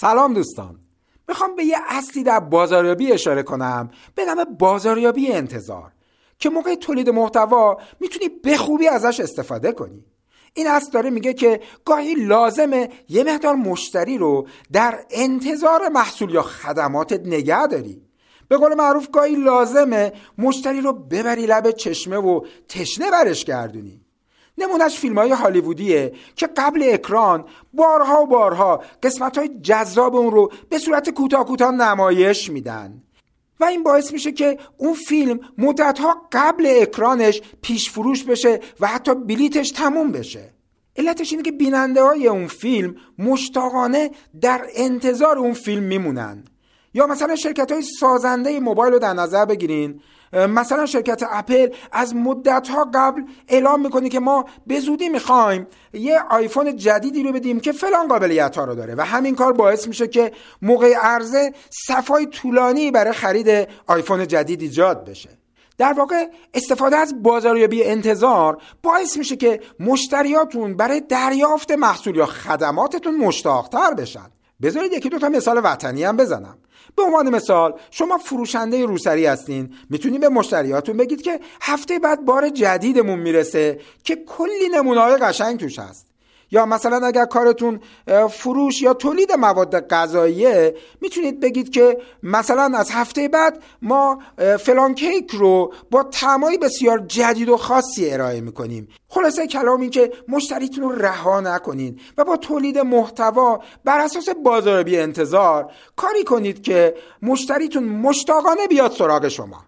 سلام دوستان. می‌خوام به یه اصلی در بازاریابی اشاره کنم. به نام بازاریابی انتظار. که موقع تولید محتوا می‌تونی به خوبی ازش استفاده کنی. این اصل داره میگه که گاهی لازمه یه مقدار مشتری رو در انتظار محصول یا خدماتت نگه داری. به قول معروف گاهی لازمه مشتری رو ببری لب چشمه و تشنه برش گردونی. نمونش فیلم های هالیوودیه که قبل اکران بارها و بارها قسمت های جذاب اون رو به صورت کوتاه کوتاه نمایش میدن. و این باعث میشه که اون فیلم مدتها قبل اکرانش پیش فروش بشه و حتی بلیتش تموم بشه. علتش اینه که بیننده های اون فیلم مشتاقانه در انتظار اون فیلم میمونن. یا مثلا شرکت های سازنده موبایل رو در نظر بگیرین. مثلا شرکت اپل از مدت ها قبل اعلام می‌کنه که ما به زودی می‌خوایم یه آیفون جدیدی رو بدیم که فلان قابلیت ها رو داره و همین کار باعث میشه که موقع عرضه صفای طولانی برای خرید آیفون جدید ایجاد بشه. در واقع استفاده از بازاریابی انتظار باعث میشه که مشتریاتون برای دریافت محصول یا خدماتتون مشتاقتر بشن. بذارید یکی دو تا مثال وطنی هم بزنم. به عنوان مثال شما فروشنده روسری هستین. می‌تونید به مشتریاتون بگید که هفته بعد بار جدیدمون می‌رسه که کلی نمونه های قشنگ توش هست. یا مثلا اگر کارتون فروش یا تولید مواد غذاییه می‌تونید بگید که مثلا از هفته بعد ما فلان کیک رو با طعمای بسیار جدید و خاصی ارائه می‌کنیم. خلاصه کلامی که مشتریتون رو رها نکنید و با تولید محتوا بر اساس بازاریابی انتظار کاری کنید که مشتریتون مشتاقانه بیاد سراغ شما.